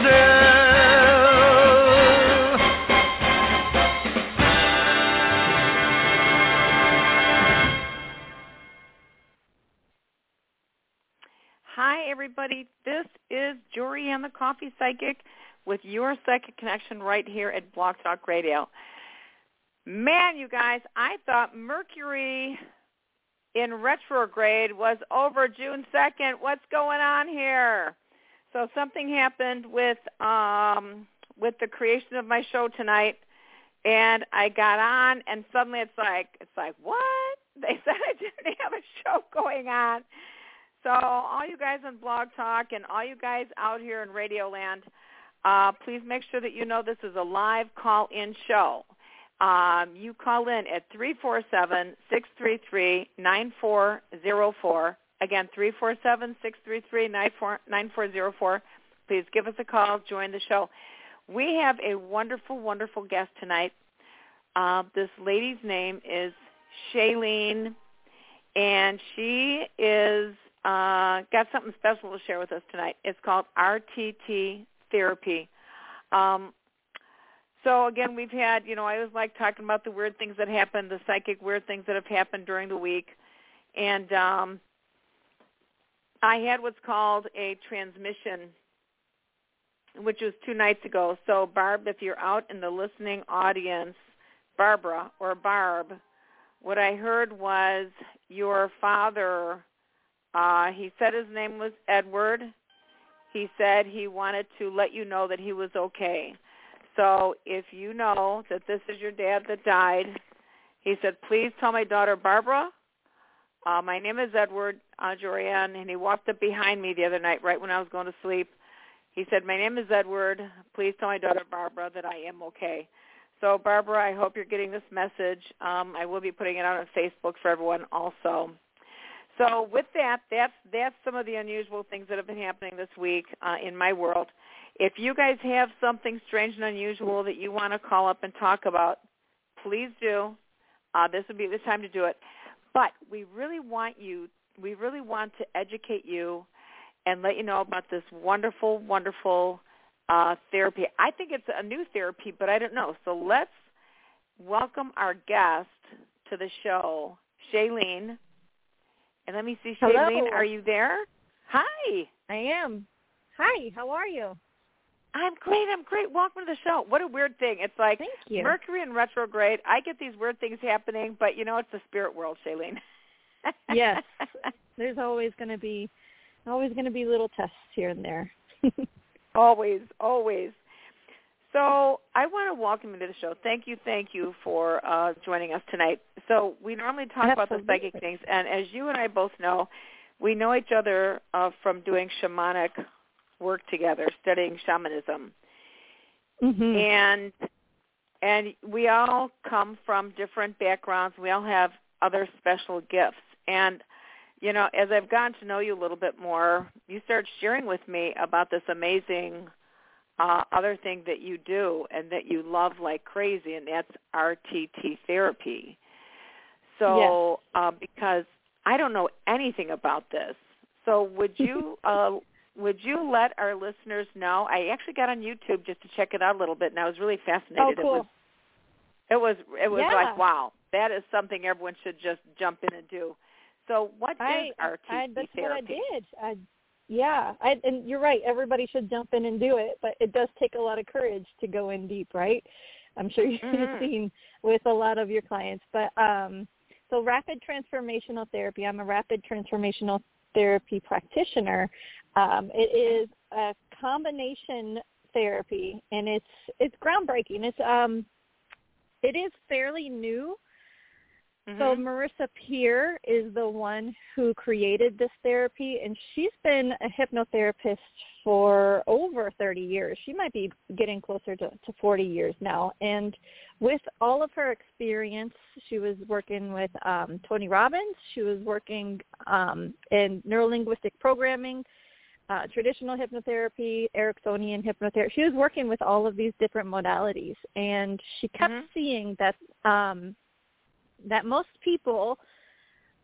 Hi everybody, this is Jorianne the Coffee Psychic with your Psychic Connection right here at Blog Talk Radio. Man, you guys, I thought Mercury in retrograde was over June 2nd. What's going on here? So something happened with um with the creation of my show tonight and I got on and suddenly it's like it's like what? They said I didn't have a show going on. So all you guys on Blog Talk and all you guys out here in Radio Land, uh, please make sure that you know this is a live call-in show. Um, you call in at 347-633-9404. Again, 347-633-9404. Please give us a call. Join the show. We have a wonderful, wonderful guest tonight. Uh, this lady's name is Shailene, and she is uh, got something special to share with us tonight. It's called RTT therapy. Um, so again, we've had, you know, I always like talking about the weird things that happen, the psychic weird things that have happened during the week. And um I had what's called a transmission which was two nights ago. So Barb, if you're out in the listening audience, Barbara or Barb, what I heard was your father uh he said his name was Edward. He said he wanted to let you know that he was okay. So if you know that this is your dad that died, he said, please tell my daughter Barbara. Uh, my name is Edward uh, Jorianne, and he walked up behind me the other night right when I was going to sleep. He said, my name is Edward. Please tell my daughter Barbara that I am okay. So Barbara, I hope you're getting this message. Um, I will be putting it out on Facebook for everyone also. So with that, that's that's some of the unusual things that have been happening this week uh, in my world. If you guys have something strange and unusual that you want to call up and talk about, please do. Uh, this would be the time to do it. But we really want you, we really want to educate you and let you know about this wonderful, wonderful uh, therapy. I think it's a new therapy, but I don't know. So let's welcome our guest to the show, Shailene. And let me see, Hello. Shailene, are you there? Hi. I am. Hi, how are you? I'm great. I'm great. Welcome to the show. What a weird thing. It's like. Mercury in retrograde. I get these weird things happening, but you know, it's the spirit world, Shailene. Yes. There's always going to be always going to be little tests here and there. always, always. So I want to welcome you to the show. Thank you, thank you for uh, joining us tonight. So we normally talk about the psychic things, and as you and I both know, we know each other uh, from doing shamanic work together, studying shamanism, mhm. and and we all come from different backgrounds. We all have other special gifts, and you know, as I've gotten to know you a little bit more, you start sharing with me about this amazing uh, other thing that you do and that you love like crazy, and that's RTT therapy. So, uh, because I don't know anything about this, so would you uh, would you let our listeners know? I actually got on YouTube just to check it out a little bit, and I was really fascinated. Oh, It was cool. it was it was Yeah. like wow, that is something everyone should just jump in and do. So, what is I, RTT I that's what I therapy? did. I yeah, I and you're right. Everybody should jump in and do it, but it does take a lot of courage to go in deep, right? I'm sure you've Mhm. seen with a lot of your clients. But um so rapid transformational therapy, I'm a rapid transformational therapy practitioner. Um it is a combination therapy and it's it's groundbreaking. It's um it is fairly new so Mhm. Marissa Peer is the one who created this therapy, and she's been a hypnotherapist for over 30 years. She might be getting closer to, to 40 years now. And with all of her experience, she was working with um, Tony Robbins. She was working um, in neurolinguistic programming, uh, traditional hypnotherapy, Ericksonian hypnotherapy. She was working with all of these different modalities, and she kept Mhm. seeing that um, that most people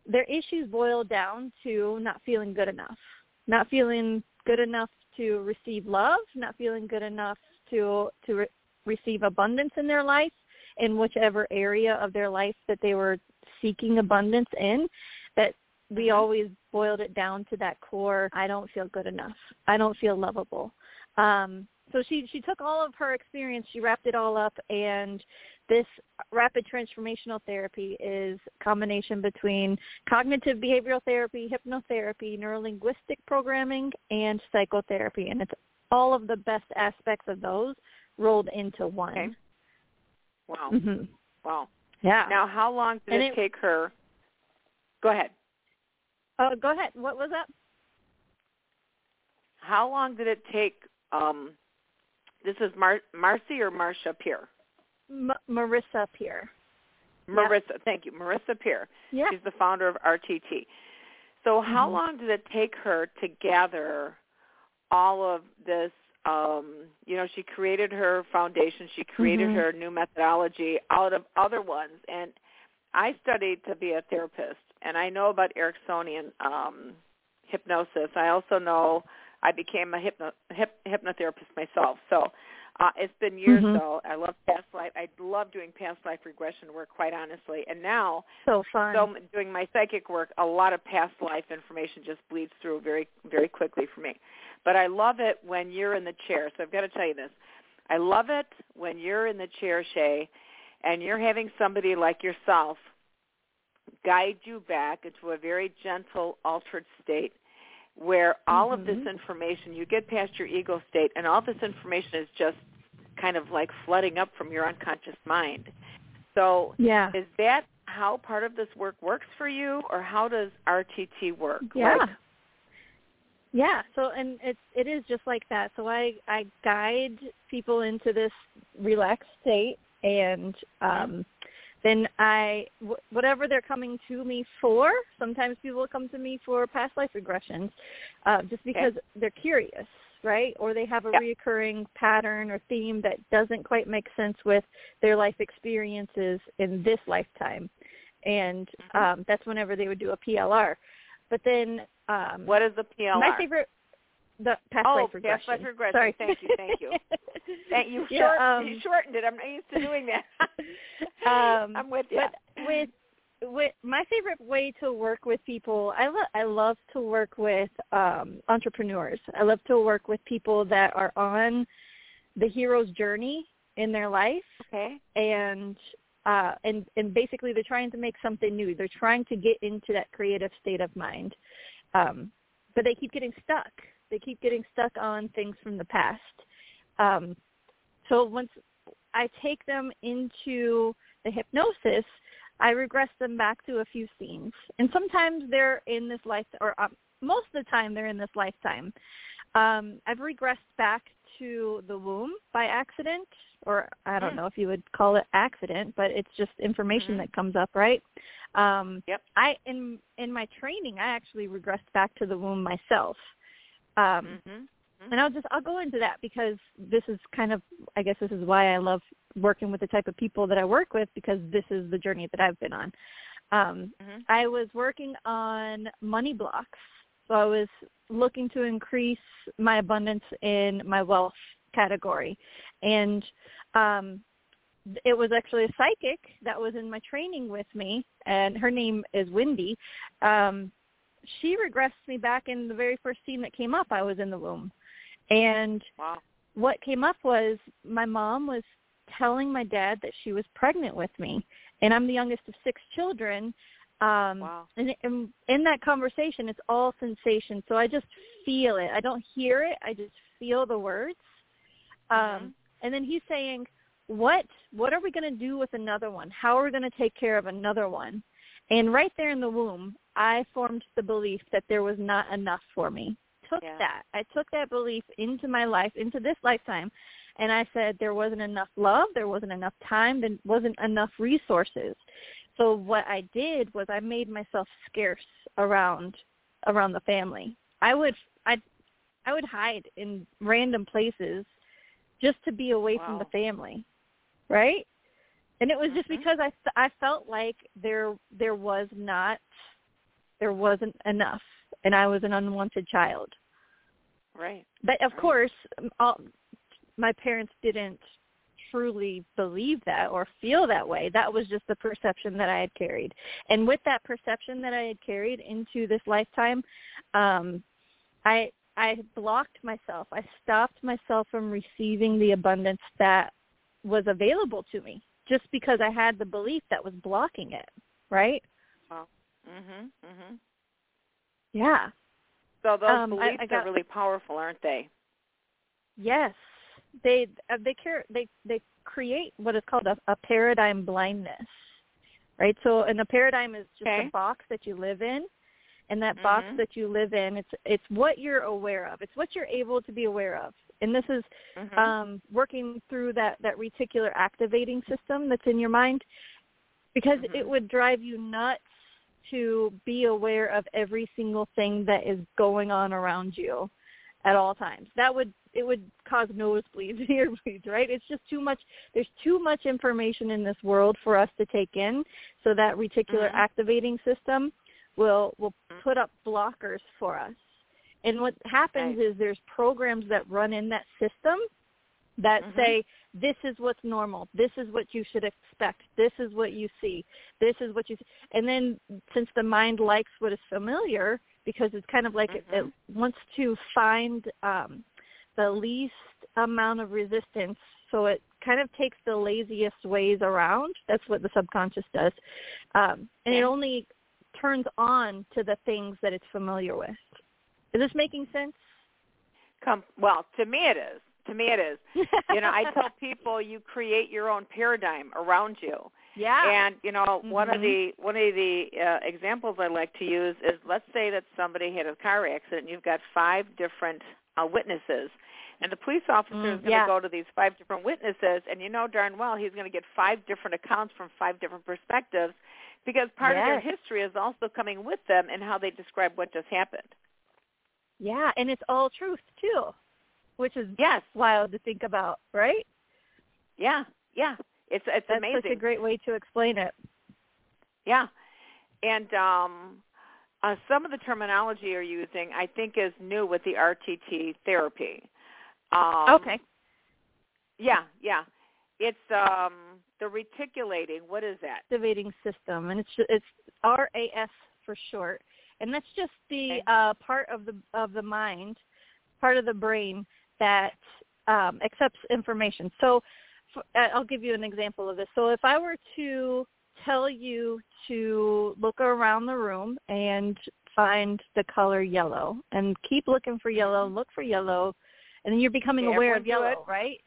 their issues boil down to not feeling good enough not feeling good enough to receive love not feeling good enough to to re- receive abundance in their life in whichever area of their life that they were seeking abundance in that we Mhm. always boiled it down to that core i don't feel good enough i don't feel lovable um so she she took all of her experience she wrapped it all up and this rapid transformational therapy is a combination between cognitive behavioral therapy, hypnotherapy, neurolinguistic programming, and psychotherapy. And it's all of the best aspects of those rolled into one. Okay. Wow. hmm Wow. Yeah. Now, how long did it- take her? Go ahead. Uh, go ahead. What was that? How long did it take? Um, this is Mar- Marcy or Marcia Peer? M- Marissa. Yeah. Marissa. Thank you, Marissa Peer. Yeah. She's the founder of RTT. So, how Mhm. long did it take her to gather all of this? Um, you know, she created her foundation. She created Mhm. her new methodology out of other ones. And I studied to be a therapist, and I know about Ericksonian um, hypnosis. I also know I became a hypno, hyp, hypnotherapist myself. So uh, it's been years Mhm. though. I love past life. I love doing past life regression work, quite honestly. And now So fun. so doing my psychic work, a lot of past life information just bleeds through very, very quickly for me. But I love it when you're in the chair. So I've got to tell you this. I love it when you're in the chair, Shay, and you're having somebody like yourself guide you back into a very gentle, altered state where all of this Mhm. information, you get past your ego state, and all this information is just kind of like flooding up from your unconscious mind. So yeah. is that how part of this work works for you, or how does RTT work? Yeah. Like, Yeah, so and it's it is just like that. So I I guide people into this relaxed state, and um, then I wh- whatever they're coming to me for. Sometimes people come to me for past life regressions, uh, just because they're curious, right? Or they have a Yeah. reoccurring pattern or theme that doesn't quite make sense with their life experiences in this lifetime. And Mm-hmm. um, that's whenever they would do a PLR. But then um, What is the PLR? my favorite, the past Oh, life past regression. life regression. Sorry. Thank you, thank you. Thank you. Yeah, Short, um, you shortened it. I'm not used to doing that. um, I'm with you. But with with my favorite way to work with people, I love I love to work with um, entrepreneurs. I love to work with people that are on the hero's journey in their life, okay. and uh, and and basically they're trying to make something new. They're trying to get into that creative state of mind, um, but they keep getting stuck. They keep getting stuck on things from the past. Um, so once I take them into the hypnosis, I regress them back to a few scenes, and sometimes they're in this life, or um, most of the time they're in this lifetime. Um, I've regressed back to the womb by accident, or I don't Mm. know if you would call it accident, but it's just information Mhm. that comes up, right? Um, Yep. I in in my training, I actually regressed back to the womb myself. Um, Mhm. and I'll just I'll go into that because this is kind of I guess this is why I love working with the type of people that I work with because this is the journey that I've been on. Um, Mhm. I was working on money blocks, so I was looking to increase my abundance in my wealth category, and um, it was actually a psychic that was in my training with me, and her name is Wendy. Um, she regressed me back in the very first scene that came up. I was in the womb, and Wow. what came up was my mom was telling my dad that she was pregnant with me, and I'm the youngest of six children. Um, Wow. and in, in that conversation, it's all sensation. So I just feel it. I don't hear it. I just feel the words. Um, Mhm. And then he's saying, "What? What are we going to do with another one? How are we going to take care of another one?" And right there in the womb, I formed the belief that there was not enough for me. Took Yeah. that. I took that belief into my life, into this lifetime, and I said there wasn't enough love, there wasn't enough time, there wasn't enough resources. So what I did was I made myself scarce around around the family. I would I I would hide in random places just to be away from the family, right? And it was just Mhm. because I I felt like there there was not there wasn't enough, and I was an unwanted child. Right. But of Right. course, all, my parents didn't truly believe that or feel that way. That was just the perception that I had carried. And with that perception that I had carried into this lifetime, um, I I blocked myself. I stopped myself from receiving the abundance that was available to me just because I had the belief that was blocking it, right? Wow. Mhm. Mhm. Yeah. So those Um, beliefs I got- are really powerful, aren't they? Yes, they uh, they care they they create what is called a, a paradigm blindness, right? So, and a paradigm is just Okay. a box that you live in, and that box Mhm. that you live in, it's it's what you're aware of. It's what you're able to be aware of, and this is Mhm. um, working through that that reticular activating system that's in your mind, because Mhm. it would drive you nuts to be aware of every single thing that is going on around you at all times. That would it would cause nosebleeds, earbleeds, right? It's just too much. There's too much information in this world for us to take in. So that reticular Mhm. activating system will will put up blockers for us. And what happens Right. is there's programs that run in that system that Mhm. say this is what's normal. This is what you should expect. This is what you see. This is what you see. And then since the mind likes what is familiar because it's kind of like it, Mhm. it wants to find um the least amount of resistance so it kind of takes the laziest ways around. That's what the subconscious does. Um and it only turns on to the things that it's familiar with. Is this making sense? Come well, to me it is. To me it is. You know, I tell people you create your own paradigm around you. Yeah. And you know, one of Mhm. the one of the uh, examples I like to use is let's say that somebody had a car accident. and You've got five different uh, witnesses, and the police officer Mm, is going to yeah. go to these five different witnesses, and you know darn well he's going to get five different accounts from five different perspectives, because part of their history is also coming with them and how they describe what just happened. Yeah, and it's all truth too. Which is yes, wild to think about, right? Yeah, yeah. It's it's That's amazing. such a great way to explain it. Yeah, and um, uh, some of the terminology you're using, I think, is new with the RTT therapy. Um, okay. Yeah, yeah. It's um, the reticulating. What is that? Activating system, and it's it's RAS for short, and that's just the Okay. uh, part of the of the mind, part of the brain that um, accepts information. So, f- uh, I'll give you an example of this. So, if I were to tell you to look around the room and find the color yellow, and keep looking for yellow, look for yellow, and then you're becoming Okay, aware of yellow, it. right?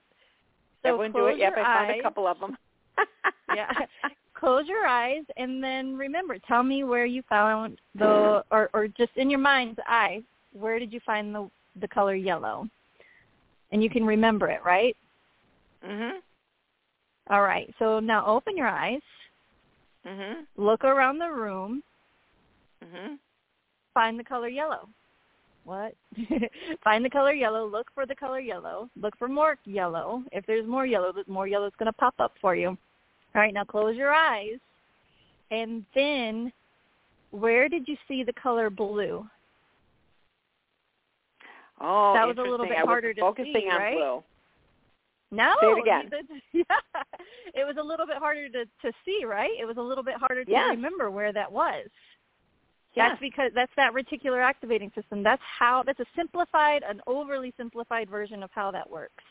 So Everyone do it. Yep, I found eyes. a couple of them. yeah. Close your eyes and then remember, tell me where you found the or or just in your mind's eye, where did you find the the color yellow? And you can remember it, right? Mhm. All right. So now open your eyes, Mhm. look around the room, Mhm. find the color yellow. What? find the color yellow, look for the color yellow, look for more yellow. If there's more yellow, more yellow is going to pop up for you. All right, now close your eyes. And then where did you see the color blue? Oh, That was a little bit I harder to focusing see, on right? blue. No. Say it again. Yeah. It was a little bit harder to to see, right? It was a little bit harder to Yes. remember where that was. Yes. That's because that's that reticular activating system. That's how that's a simplified, an overly simplified version of how that works.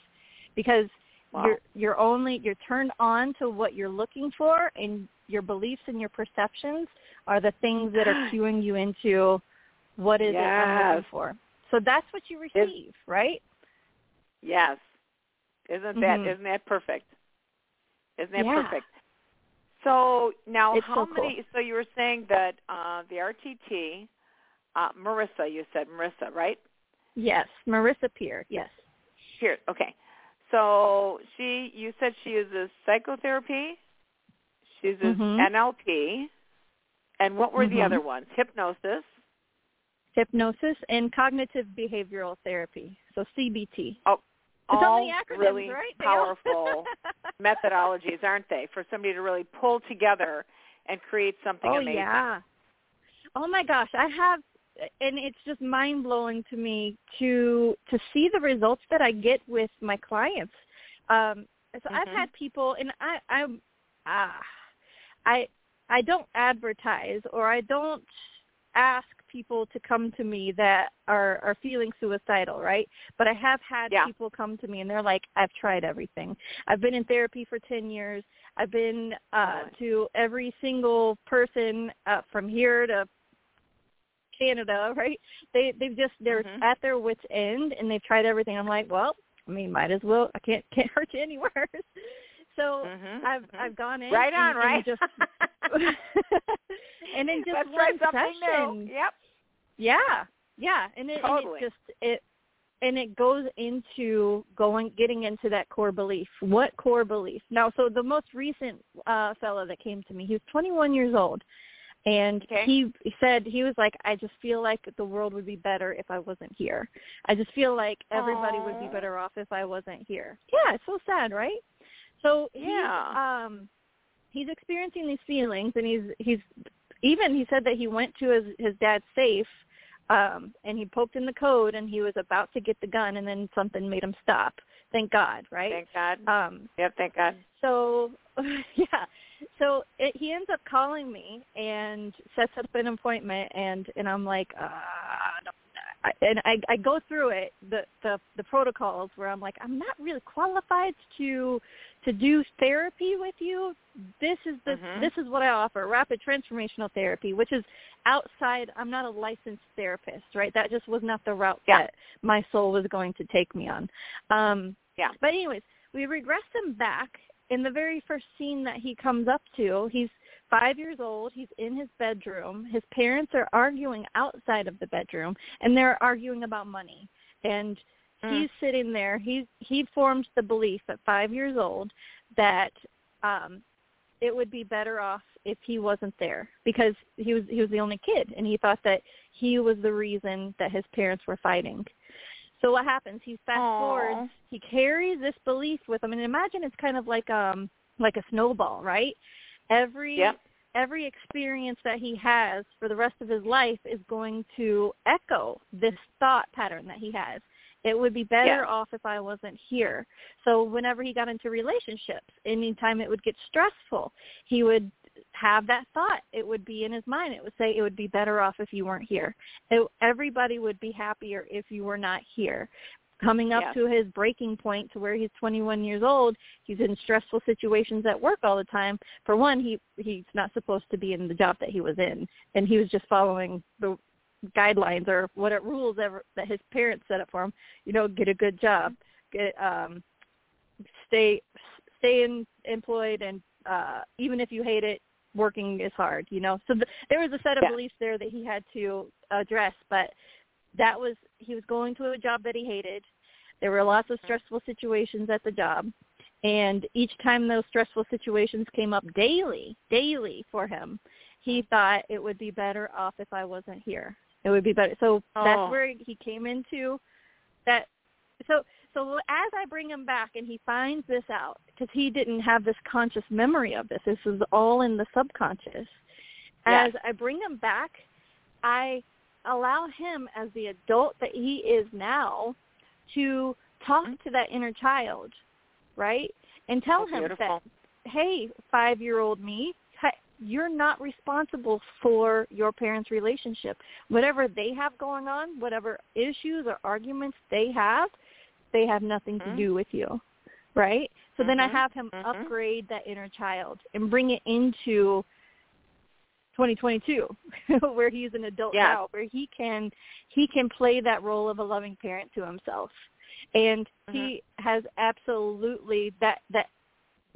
Because Wow. you're you're only you're turned on to what you're looking for and your beliefs and your perceptions are the things that are cueing you into what is it I'm looking for. So that's what you receive, right? Yes. Isn't that Mhm. not that perfect? Isn't that Yeah. perfect? So now It's how so cool. many so you were saying that uh the RTT uh Marissa you said Marissa, right? Yes, Marissa Peer. Yes. Here, okay. So she you said she uses psychotherapy, she uses Mhm. NLP, and what were the Mhm. other ones? Hypnosis. Hypnosis and cognitive behavioral therapy. So CBT. Oh, It's all acronyms, really right? Powerful methodologies, aren't they, for somebody to really pull together and create something oh amazing. yeah. Oh my gosh, I have and it's just mind blowing to me to to see the results that I get with my clients. Um so I've Mhm. had people and I I'm ah I I don't advertise or I don't ask people to come to me that are are feeling suicidal, right? But I have had Yeah. people come to me and they're like, I've tried everything. I've been in therapy for 10 years. I've been uh to every single person uh from here to Canada, right? They they've just they're Mhm. at their wits end and they've tried everything. I'm like, well, I mean, might as well. I can't can't hurt you any worse. So Mhm, I've mhm. I've gone in right on, and, right? and just and in just Let's one session, new. Yep. yeah, yeah, and it, Totally. and it just it and it goes into going getting into that core belief. What core belief? Now, so the most recent uh fellow that came to me, he was 21 years old, and Okay. he he said he was like, I just feel like the world would be better if I wasn't here. I just feel like everybody would be better off if I wasn't here. Yeah, it's so sad, right? So he's Yeah. um he's experiencing these feelings and he's he's even he said that he went to his his dad's safe um and he poked in the code and he was about to get the gun and then something made him stop thank god right Thank God. um yep, thank God. so yeah so it, he ends up calling me and sets up an appointment and and i'm like uh and I, I go through it the, the the protocols where I'm like I'm not really qualified to to do therapy with you. This is the Mhm. this is what I offer rapid transformational therapy, which is outside. I'm not a licensed therapist, right? That just was not the route Yeah. that my soul was going to take me on. Um, Yeah. but anyways, we regress him back in the very first scene that he comes up to. He's five years old. He's in his bedroom. His parents are arguing outside of the bedroom, and they're arguing about money. And Mm. he's sitting there. He's he formed the belief at five years old that um, it would be better off if he wasn't there because he was he was the only kid, and he thought that he was the reason that his parents were fighting. So what happens? He fast forwards. He carries this belief with him, and imagine it's kind of like um like a snowball, right? Every Yep. every experience that he has for the rest of his life is going to echo this thought pattern that he has. It would be better Yes. off if I wasn't here. So whenever he got into relationships, anytime it would get stressful, he would have that thought. It would be in his mind. It would say it would be better off if you weren't here. It, everybody would be happier if you were not here. Coming up Yes. to his breaking point to where he's 21 years old, he's in stressful situations at work all the time. For one, he he's not supposed to be in the job that he was in, and he was just following the guidelines or what rules ever that his parents set up for him. You know, get a good job, get um, stay stay in, employed, and uh, even if you hate it, working is hard. You know, so th- there was a set of Yeah. beliefs there that he had to address, but that was he was going to a job that he hated. There were lots of stressful situations at the job. And each time those stressful situations came up daily, daily for him, he thought it would be better off if I wasn't here. It would be better. So Oh. that's where he came into that. So so as I bring him back and he finds this out because he didn't have this conscious memory of this. This was all in the subconscious. As Yes. I bring him back, I allow him as the adult that he is now to talk Mm-hmm. to that inner child, right? And tell him beautiful. that, hey, five-year-old me, you're not responsible for your parents' relationship. Whatever they have going on, whatever issues or arguments they have, they have nothing Mhm. to do with you, right? So then I Mhm. have him Mhm. upgrade that inner child and bring it into 2022 where he's an adult Yes. now where he can he can play that role of a loving parent to himself and mm-hmm. he has absolutely that that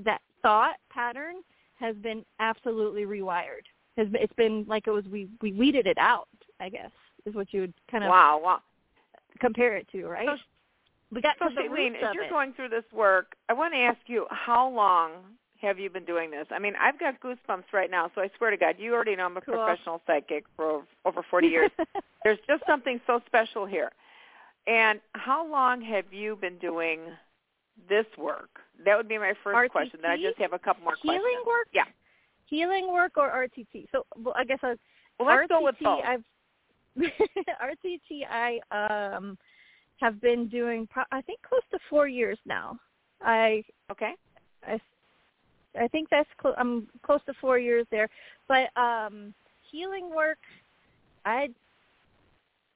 that thought pattern has been absolutely rewired has been, it's been like it was we we weeded it out i guess is what you would kind of Wow, wow. compare it to right So- we got So, to the Shailene, as you're it. going through this work, I want to ask you, how long have you been doing this? I mean, I've got goosebumps right now, so I swear to God, you already know I'm a Cool. professional psychic for over 40 years. There's just something so special here. And how long have you been doing this work? That would be my first RTT? question. Then I just have a couple more questions. healing questions. work Yeah. healing work or rtt so well, i guess I, Well, let's go with both. I've RTT I um have been doing pro- I think close to 4 years now. I Okay. I I think that's clo- I'm close to 4 years there. But um healing work I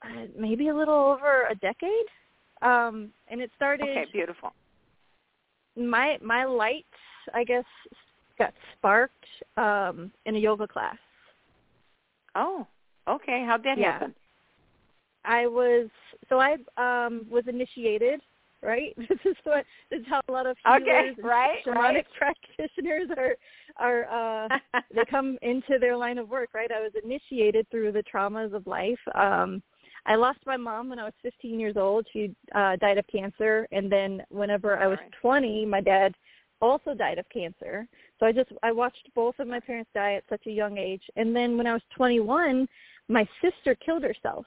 uh, maybe a little over a decade. Um and it started Okay, beautiful. my my light I guess got sparked um in a yoga class. Oh, okay. How'd that Yeah. happen? I was so I um was initiated, right? This is what this is how a lot of healers Okay, right, shamanic right. practitioners are are uh they come into their line of work, right? I was initiated through the traumas of life. Um I lost my mom when I was 15 years old. She uh died of cancer and then whenever I was 20, my dad also died of cancer. So I just I watched both of my parents die at such a young age. And then when I was 21, my sister killed herself.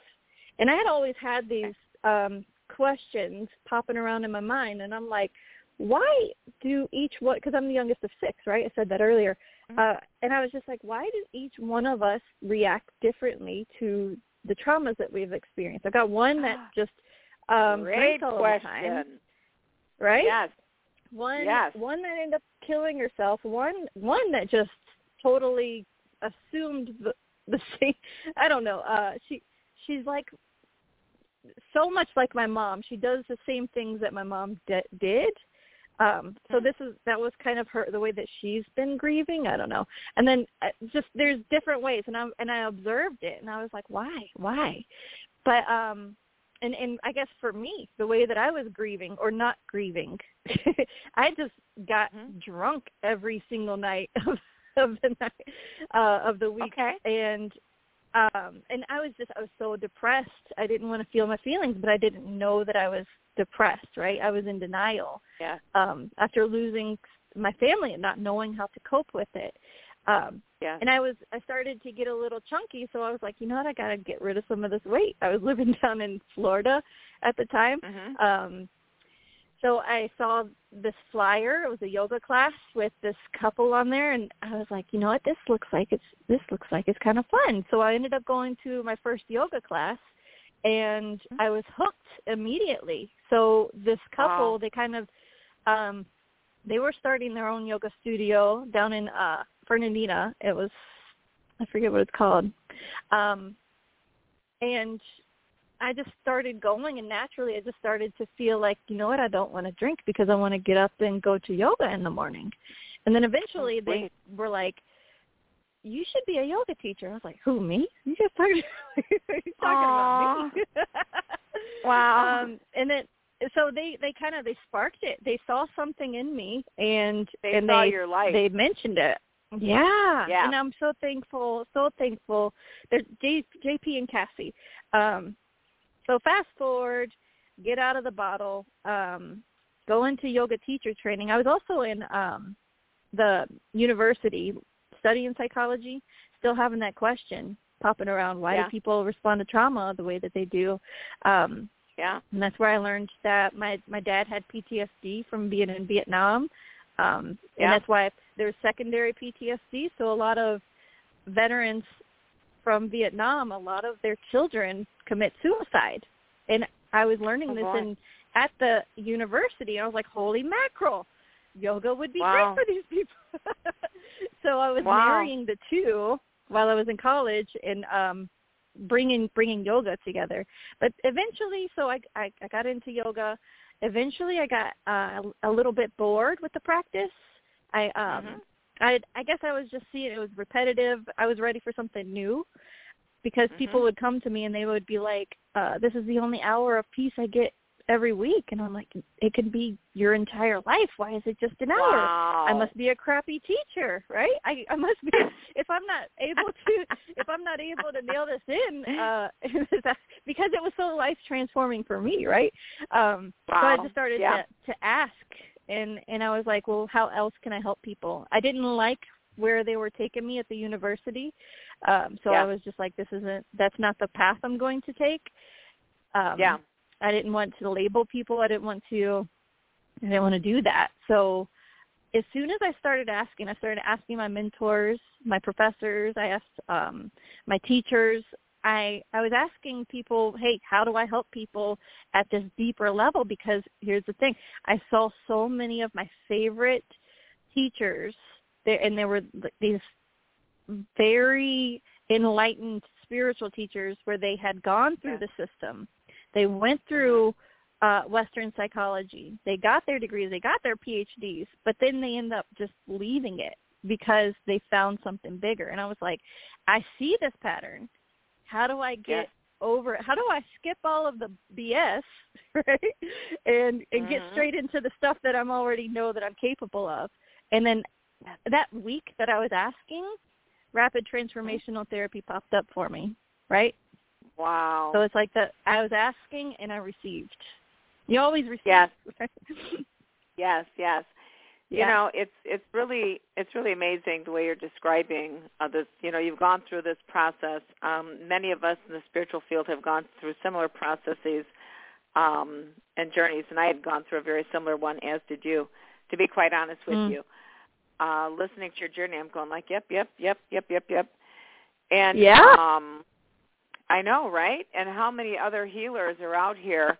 And I had always had these um questions popping around in my mind and I'm like, why do each one because I'm the youngest of 6, right? I said that earlier. Mhm. Uh and I was just like, why do each one of us react differently to the traumas that we've experienced? I got one that just um Great all question. the time, right? Yes. One Yes. one that ended up killing herself, one one that just totally assumed the the same I don't know. Uh she she's like so much like my mom. She does the same things that my mom d- did. Um so Mhm. this is that was kind of her the way that she's been grieving, I don't know. And then uh, just there's different ways and I and I observed it and I was like, "Why? Why?" But um and and I guess for me, the way that I was grieving or not grieving, I just got Mhm. drunk every single night of of the night uh, of the week, Okay. and um and I was just I was so depressed. I didn't want to feel my feelings, but I didn't know that I was depressed. Right? I was in denial Yeah. um after losing my family and not knowing how to cope with it. Um, yeah. and I was I started to get a little chunky, so I was like, you know what, I got to get rid of some of this weight. I was living down in Florida at the time. Mhm. Um, so I saw this flyer. It was a yoga class with this couple on there, and I was like, you know what, this looks like it's this looks like it's kind of fun. So I ended up going to my first yoga class, and I was hooked immediately. So this couple, Wow. they kind of, um, they were starting their own yoga studio down in uh Fernandina. It was, I forget what it's called, um, and I just started going and naturally I just started to feel like, you know what, I don't want to drink because I want to get up and go to yoga in the morning. And then eventually they were like, you should be a yoga teacher. I was like, who, me? You just talking, talking about me? Wow. Um, and then, so they, they kind of, they sparked it. They saw something in me and, They and saw they, your light. they mentioned it. Yeah. Yeah. And I'm so thankful, so thankful. They're J, JP and Cassie. Um, so fast forward, get out of the bottle, um, go into yoga teacher training. I was also in um, the university studying psychology, still having that question popping around. Why Yeah. do people respond to trauma the way that they do? Um, yeah. and that's where I learned that my my dad had PTSD from being in Vietnam, um, Yeah. and that's why there's secondary PTSD. So a lot of veterans from Vietnam, a lot of their children commit suicide, and I was learning Oh, this boy. in at the university. I was like, holy mackerel, yoga would be Wow. great for these people. so I was Wow. marrying the two while I was in college and um bringing bringing yoga together. But eventually, so I I, I got into yoga. Eventually, I got uh, a little bit bored with the practice. I um Mhm. I I guess I was just seeing it was repetitive. I was ready for something new because Mhm. people would come to me and they would be like, uh, "This is the only hour of peace I get every week," and I'm like, "It could be your entire life. Why is it just an hour?" Wow. I must be a crappy teacher, right? I I must be if I'm not able to if I'm not able to nail this in uh because it was so life transforming for me, right? Um so I just started Yeah. to to ask and and I was like, well, how else can I help people? I didn't like where they were taking me at the university. Um so Yeah. I was just like this isn't that's not the path I'm going to take. Um Yeah. I didn't want to label people. I didn't want to I didn't want to do that. So as soon as I started asking, I started asking my mentors, my professors, I asked um my teachers. I I was asking people, "Hey, how do I help people at this deeper level?" Because here's the thing. I saw so many of my favorite teachers there and there were these very enlightened spiritual teachers where they had gone through the system. They went through uh, Western psychology. They got their degrees, they got their PhDs, but then they end up just leaving it because they found something bigger. And I was like, I see this pattern. How do I get Yes. over it? How do I skip all of the BS, right? And and get Mhm. straight into the stuff that I'm already know that I'm capable of. And then that week that I was asking, rapid transformational therapy popped up for me, right? Wow. So it's like that I was asking and I received. You always receive. Yes. yes, yes. You Yeah. know, it's it's really it's really amazing the way you're describing uh, this. You know, you've gone through this process. Um, many of us in the spiritual field have gone through similar processes um, and journeys, and I had gone through a very similar one, as did you. To be quite honest with Mm. you, uh, listening to your journey, I'm going like, yep, yep, yep, yep, yep, yep. And Yeah. um, I know, right? And how many other healers are out here?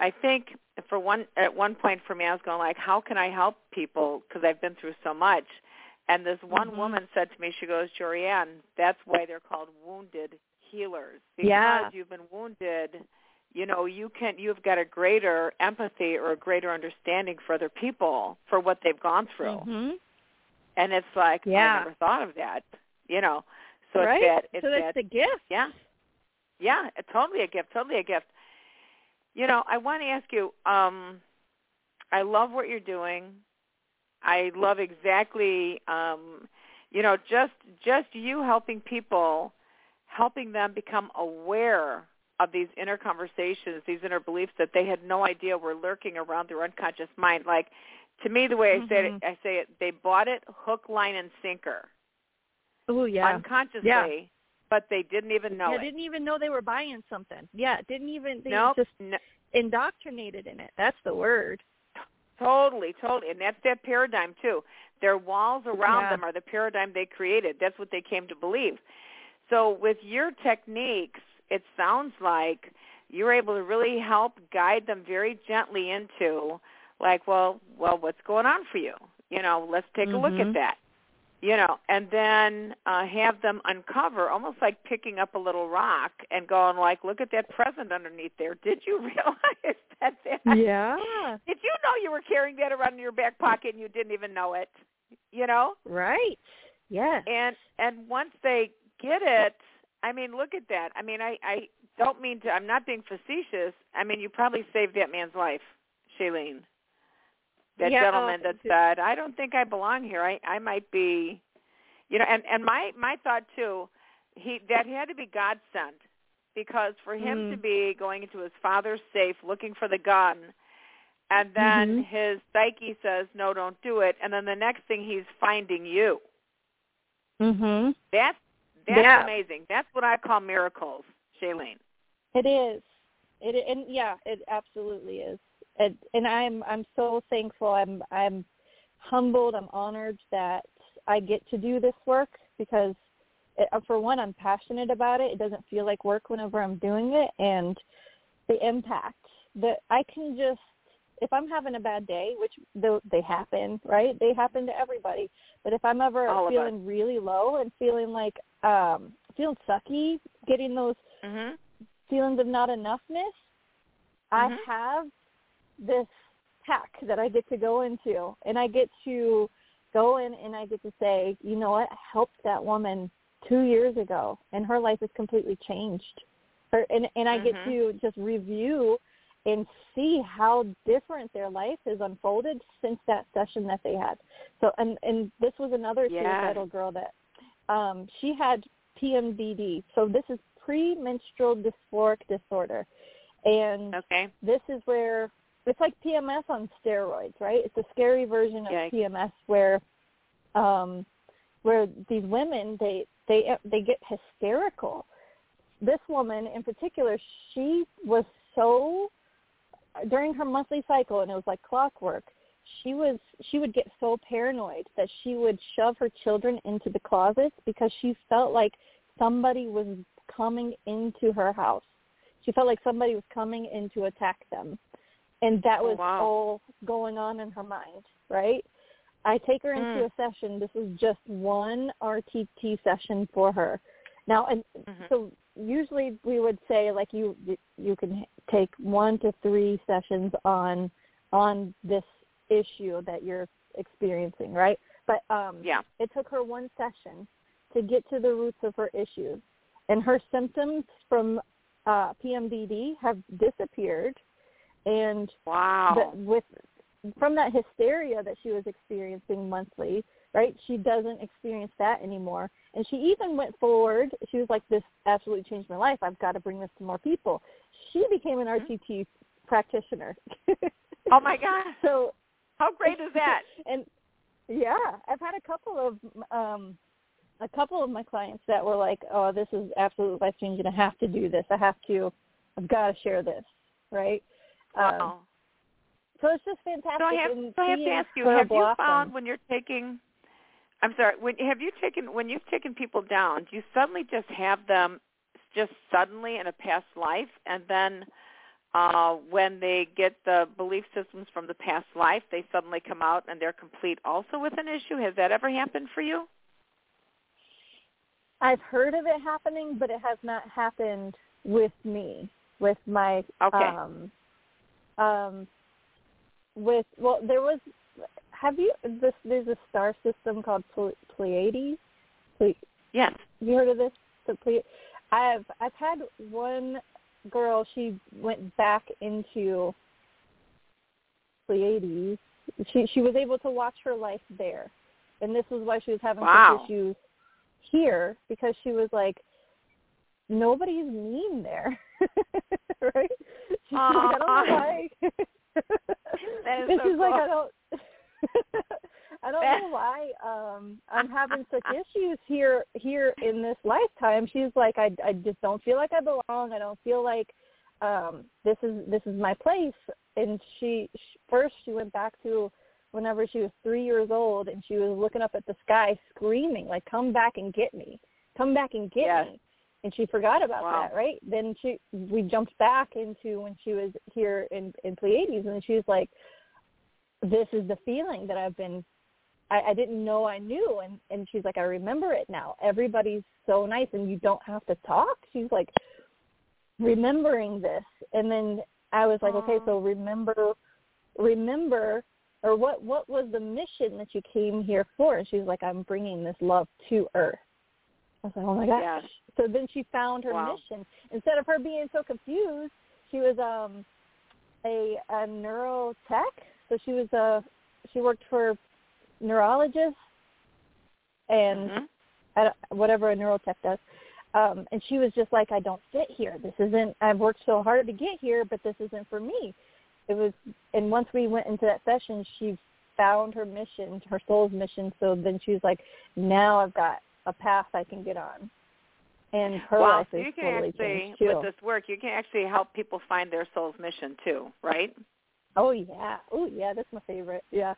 I think for one at one point for me, I was going like, how can I help people because I've been through so much. And this one Mhm. woman said to me, she goes, Jorianne, that's why they're called wounded healers because Yeah. you've been wounded. You know, you can you've got a greater empathy or a greater understanding for other people for what they've gone through. hmm And it's like Yeah. I never thought of that. You know, so right? it's that it's so that that's the gift. yeah. Yeah, it- totally a gift, totally a gift. You know, I want to ask you, um I love what you're doing. I love exactly um you know, just just you helping people helping them become aware of these inner conversations, these inner beliefs that they had no idea were lurking around their unconscious mind. Like to me the way I say it. I say it, they bought it hook, line and sinker Oh yeah. unconsciously, Yeah. But they didn't even know yeah, didn't even know they were buying something. Yeah, didn't even they nope, just no, indoctrinated in it. That's the word. totally, totally, and that's that paradigm too. Their walls around Yeah. them are the paradigm they created. That's what they came to believe. So with your techniques, it sounds like you're able to really help guide them very gently into like, well, well, what's going on for you? You know, let's take a look at Mhm. that. You know, and then uh, have them uncover, almost like picking up a little rock and going like, look at that present underneath there. Did you realize that? that Yeah. Did you know you were carrying that around in your back pocket and you didn't even know it? You know? Right. Yeah. and and once they get it i mean look at that i mean i i don't mean to i'm not being facetious i mean you probably saved that man's life shailene that Yeah, gentleman oh, that said i don't think i belong here i i might be you know and and my my thought too he that had to be god sent because for him Mm. to be going into his father's safe looking for the gun and then Mhm. his psyche says no don't do it and then the next thing he's finding you Mhm. that's that's Yeah. amazing. That's what I call miracles, Shailene. It is. It and yeah, it absolutely is. And and I'm I'm so thankful. I'm I'm humbled. I'm honored that I get to do this work because it, uh, for one, I'm passionate about it. It doesn't feel like work whenever I'm doing it, and the impact that I can just if I'm having a bad day, which they happen, right? They happen to everybody. But if I'm ever All feeling really low and feeling like um feeling sucky, getting those Mhm. feelings of not enoughness, I Mhm. have this hack that I get to go into, and I get to go in and I get to say, you know what, I helped that woman two years ago, and her life has completely changed. Her, and and I get Mhm. to just review and see how different their life has unfolded since that session that they had. So, and and this was another Yes. suicidal girl that um she had PMDD. So this is premenstrual dysphoric disorder. And Okay. this is where it's like PMS on steroids, right? It's a scary version of Yikes. PMS where um where these women they they they get hysterical. This woman in particular, she was so during her monthly cycle and it was like clockwork. She was she would get so paranoid that she would shove her children into the closets because she felt like somebody was coming into her house. She felt like somebody was coming in to attack them. And that Oh, was wow. all going on in her mind, right? I take her into Mm. a session. This is just one RTT session for her. Now, and Mhm. so usually we would say like you you can take one to three sessions on on this issue that you're experiencing, right? But um Yeah. it took her one session to get to the roots of her issues. And her symptoms from uh, PMDD have disappeared. And Wow. with from that hysteria that she was experiencing monthly, right? She doesn't experience that anymore. And she even went forward. She was like, "This absolutely changed my life. I've got to bring this to more people." She became an RTT practitioner. oh my God. so How great is that? and yeah, I've had a couple of um a couple of my clients that were like, "Oh, this is absolutely life changing. I have to do this. I have to. I've got to share this." Right? Um, Wow. so it's just fantastic. So I have, so I have to ask you: Have you found when you're taking? I'm sorry. When have you taken when you've taken people down? Do you suddenly just have them just suddenly in a past life, and then uh, when they get the belief systems from the past life, they suddenly come out and they're complete also with an issue? Has that ever happened for you? I've heard of it happening, but it has not happened with me. With my Okay. um um with well there was have you this there's a star system called Ple- Pleiades Ple- Yes. You heard of this? The Ple- I've I've had one girl. She went back into Pleiades. She she was able to watch her life there, and this was why she was having Wow. such issues here because she was like, nobody's mean there, right? She's like, I don't know why. That is and so she's like. I don't. I don't know why um I'm having such issues here here in this lifetime. She's like I I just don't feel like I belong. I don't feel like um this is this is my place. And she, she first she went back to whenever she was 3 years old and she was looking up at the sky screaming like come back and get me. Come back and get yes. me. And she forgot about wow. that, right? Then she we jumped back into when she was here in in Pleiades and she was like this is the feeling that I've been I, I didn't know I knew and and she's like I remember it now. Everybody's so nice and you don't have to talk. She's like remembering this and then I was like, okay, so remember remember or what what was the mission that you came here for? And she's like, I'm bringing this love to Earth. I was like, oh my gosh. Yes. So then she found her Wow. mission. Instead of her being so confused, she was um a a neurotech. So she was a she worked for neurologists and Mhm. I whatever a neurotech does. Um, and she was just like, I don't fit here. This isn't. I've worked so hard to get here, but this isn't for me. It was, and once we went into that session, she found her mission, her soul's mission. So then she was like, now I've got a path I can get on. And her well, life is you can totally actually, changed too. with this work, you can actually help people find their soul's mission too, right? oh yeah, oh yeah, that's my favorite. Yeah,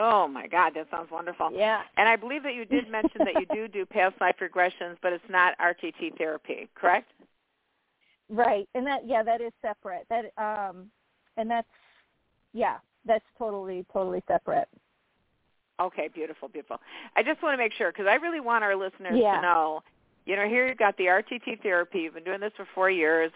Oh my God, that sounds wonderful. yeah. And I believe that you did mention that you do do past life regressions, but it's not RTT therapy, correct? Right, and that yeah, that is separate. That um, and that's yeah, that's totally totally separate. Okay, beautiful, beautiful. I just want to make sure because I really want our listeners Yeah. to know. You know, here you've got the RTT therapy. You've been doing this for four years.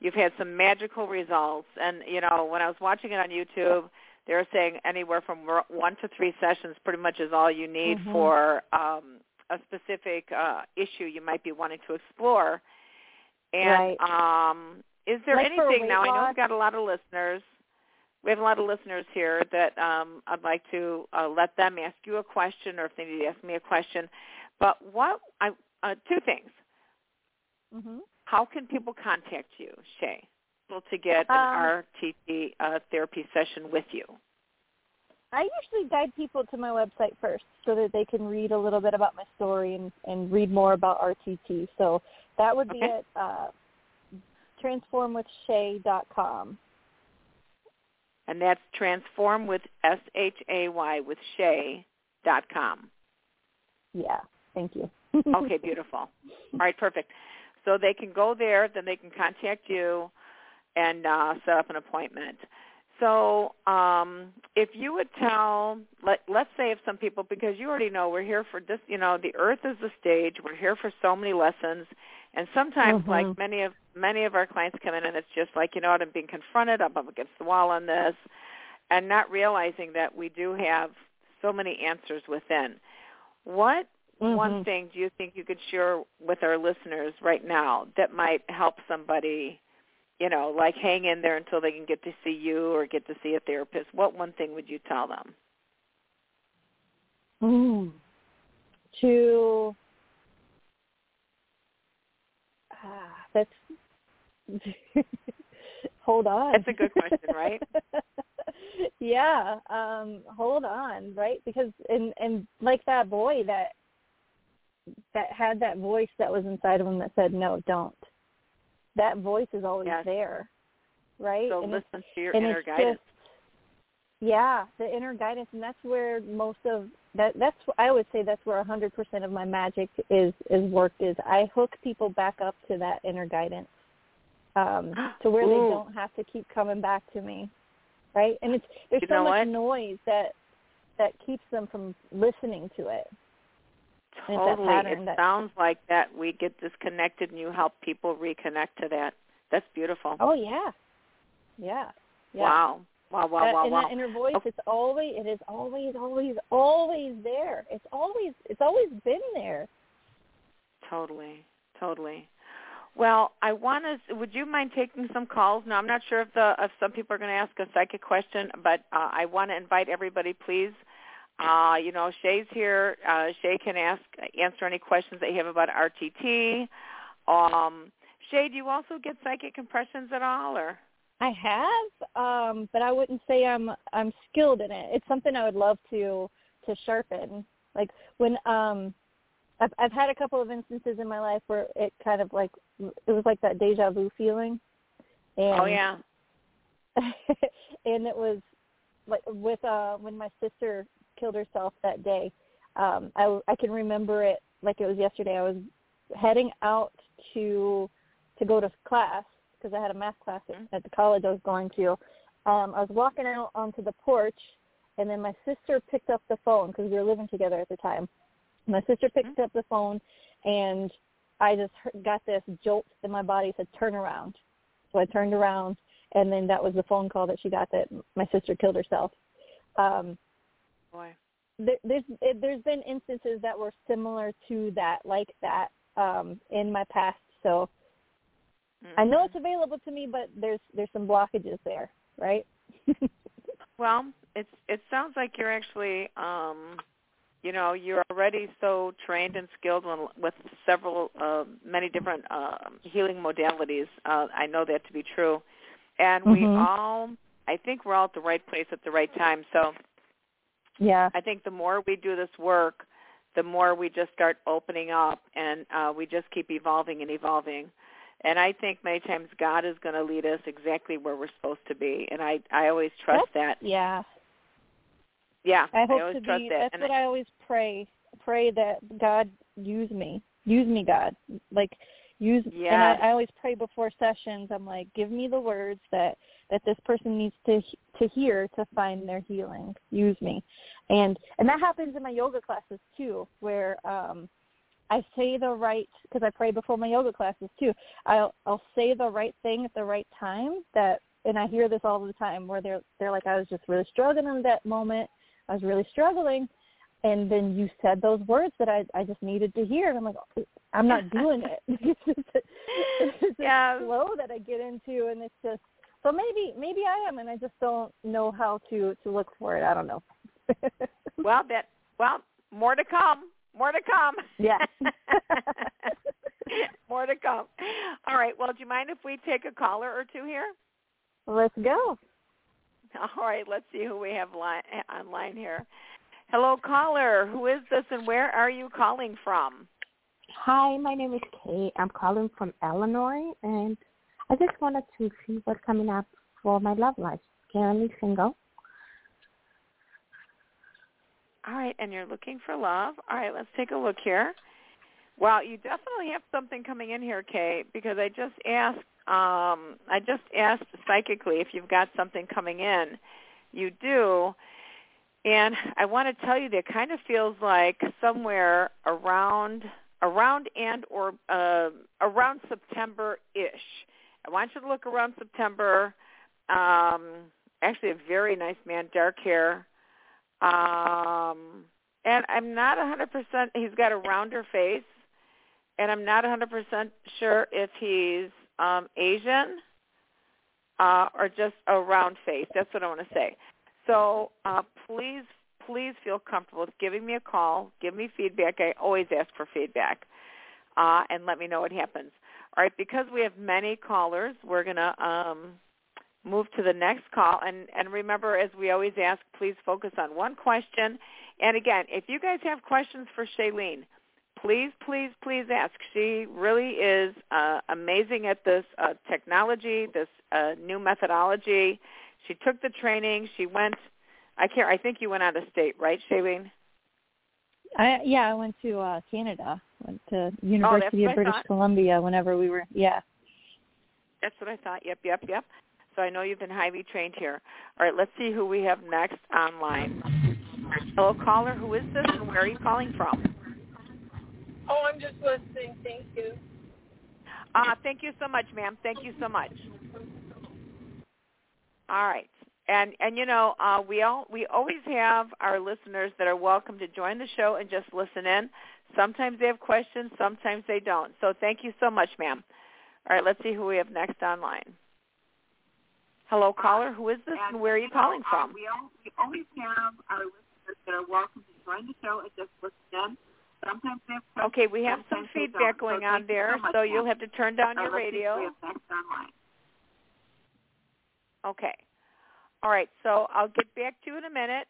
You've had some magical results, and you know, when I was watching it on YouTube, they were saying anywhere from one to three sessions pretty much is all you need Mhm. for um, a specific uh, issue you might be wanting to explore. And Right. um, is there Like anything now? I know loss? we've got a lot of listeners. We have a lot of listeners here that um, I'd like to uh, let them ask you a question, or if they need to ask me a question. But what I uh, two things. Mhm. How can people contact you, Shay, to get an Um, RTT uh, therapy session with you? I usually guide people to my website first so that they can read a little bit about my story and, and read more about RTT. So that would be Okay. at uh, transformwithshay.com. And that's transform with S H A Y with Shay dot com. Yeah, thank you. Okay, beautiful. All right, perfect. So they can go there, then they can contact you and uh, set up an appointment. So um, if you would tell, let, let's say if some people, because you already know we're here for this, you know, the earth is the stage. We're here for so many lessons. And sometimes, Mhm. like many of many of our clients come in, and it's just like, you know what, I'm being confronted. I'm up against the wall on this, and not realizing that we do have so many answers within. What one Mhm. thing do you think you could share with our listeners right now that might help somebody, you know, like hang in there until they can get to see you or get to see a therapist? What one thing would you tell them? Mm. To ah, that's hold on. That's a good question, right? yeah, um, hold on, right? Because and and like that boy that that had that voice that was inside of him that said, "No, don't." That voice is always Yes. there, right? So and listen to your inner guidance. just yeah, the inner guidance, and that's where most of that. That's I would say that's where a hundred percent of my magic is is worked. Is I hook people back up to that inner guidance, um, to where Ooh. they don't have to keep coming back to me, right? And it's there's You so much what? noise that that keeps them from listening to it. And it's that Totally. It that- sounds like that we get disconnected and you help people reconnect to that. That's beautiful. Oh yeah, yeah, yeah. Wow. Wow, wow, that, wow, wow. that inner voice, Okay. it's always, it is always, always, always there. It's always, it's always been there. Totally, totally. Well, I want to. Would you mind taking some calls? Now, I'm not sure if the if some people are going to ask a psychic question, but uh, I want to invite everybody, please. Uh, you know, Shay's here. Uh, Shay can ask answer any questions that you have about RTT. Um, Shay, do you also get psychic impressions at all, or? I have, um, but I wouldn't say I'm I'm skilled in it. It's something I would love to to sharpen. Like when um I've I've had a couple of instances in my life where it kind of like it was like that deja vu feeling. And oh yeah. and it was like with uh when my sister killed herself that day. Um I I can remember it like it was yesterday. I was heading out to to go to class because I had a math class at, Mm-hmm. at the college I was going to. Um I was walking out onto the porch and then my sister picked up the phone because we were living together at the time. My sister picked Mm-hmm. up the phone and I just got this jolt in my body said turn around. So I turned around and then that was the phone call that she got that my sister killed herself. Um Boy. there, there's it, there's been instances that were similar to that, like that, um, in my past. So I know Mhm. it's available to me, but there's there's some blockages there, right? Well, it's it sounds like you're actually um you know, you're already so trained and skilled on, with several uh, many different uh, healing modalities. Uh, I know that to be true. And we Mhm. all I think we're all at the right place at the right time. So yeah. I think the more we do this work, the more we just start opening up and uh, we just keep evolving and evolving. And I think many times God is going to lead us exactly where we're supposed to be. And I I always trust that. Yeah. Yeah, I hope always to trust be. that. That's And what I always pray. Pray that God use me. Use me, God. Like use. And I, I always pray before sessions. I'm like, give me the words that that this person needs to to hear to find their healing. Use me, and and that happens in my yoga classes too, where um I say the right because I pray before my yoga classes too. I'll I'll say the right thing at the right time that and I hear this all the time where they're they're like I was just really struggling in that moment. I was really struggling and then you said those words that I I just needed to hear and I'm like oh, I'm not doing it. it's just, it's this Yeah. flow that I get into and it's just so maybe maybe I am and I just don't know how to to look for it. I don't know. well, that well, more to come. More to come. Yeah. more to come. All right. Well, do you mind if we take a caller or two here? Let's go. All right. Let's see who we have line, online here. Hello, caller. Who is this, and where are you calling from? Hi, my name is Kate. I'm calling from Illinois, and I just wanted to see what's coming up for my love life. Currently single. All right, and you're looking for love. All right, let's take a look here. Well, you definitely have something coming in here, Kay, because I just asked um I just asked psychically if you've got something coming in. You do. And I want to tell you that it kind of feels like somewhere around around and or uh, around September-ish. I want you to look around September. Um, actually, a very nice man, dark hair. Um, and I'm not a 100%. He's got a rounder face, and I'm not a 100% sure if he's um, Asian uh, or just a round face. That's what I want to say. So uh, please, please feel comfortable with giving me a call. Give me feedback. I always ask for feedback, uh, and let me know what happens. All right, because we have many callers, we're going to um, move to the next call. And, and remember, as we always ask, please focus on one question. And again, if you guys have questions for Shailene, please, please, please ask. She really is uh, amazing at this uh, technology, this uh, new methodology. She took the training. She went. I can't. I think you went out of state, right, Shailene? I yeah, I went to uh Canada. Went to University what of British. Columbia whenever we were yeah. That's what I thought. Yep, yep, yep. So I know you've been highly trained here. All right, let's see who we have next online. Hello, caller. Who is this, and where are you calling from? Oh, I'm just listening. Thank you. Uh, thank you so much, ma'am. Thank you so much. All right. And and you know, uh, we all we always have our listeners that are welcome to join the show and just listen in. Sometimes they have questions, sometimes they don't. So thank you so much, ma'am. All right, let's see who we have next online. Hello, caller. Who is this, and where are you calling from? We, al- we always have our listeners that are welcome to join the show and just listen in. Sometimes they have. Okay, we have some feedback going So on there, so so you'll have to turn down Uh, your let's see who radio. We have next online. Okay. All right. So I'll get back to you in a minute.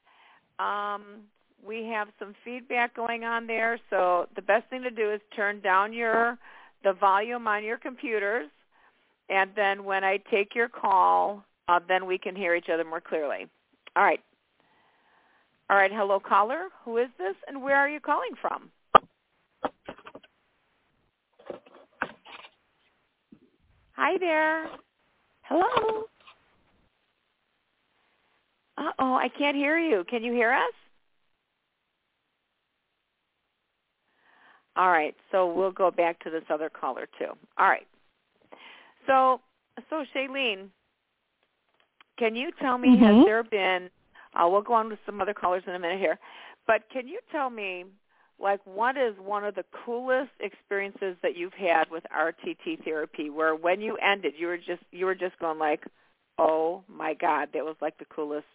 Um, we have some feedback going on there. So the best thing to do is turn down your the volume on your computers, and then when I take your call, uh, then we can hear each other more clearly. All right. All right. Hello, caller. Who is this, and where are you calling from? Hi there. Hello. Uh-oh, I can't hear you. Can you hear us? All right, so we'll go back to this other caller too. All right. So, so Shailene, can you tell me Mhm. has there been? Uh, we'll go on with some other callers in a minute here, but can you tell me, like, what is one of the coolest experiences that you've had with RTT therapy, where when you ended, you were just you were just going like, oh my god, that was like the coolest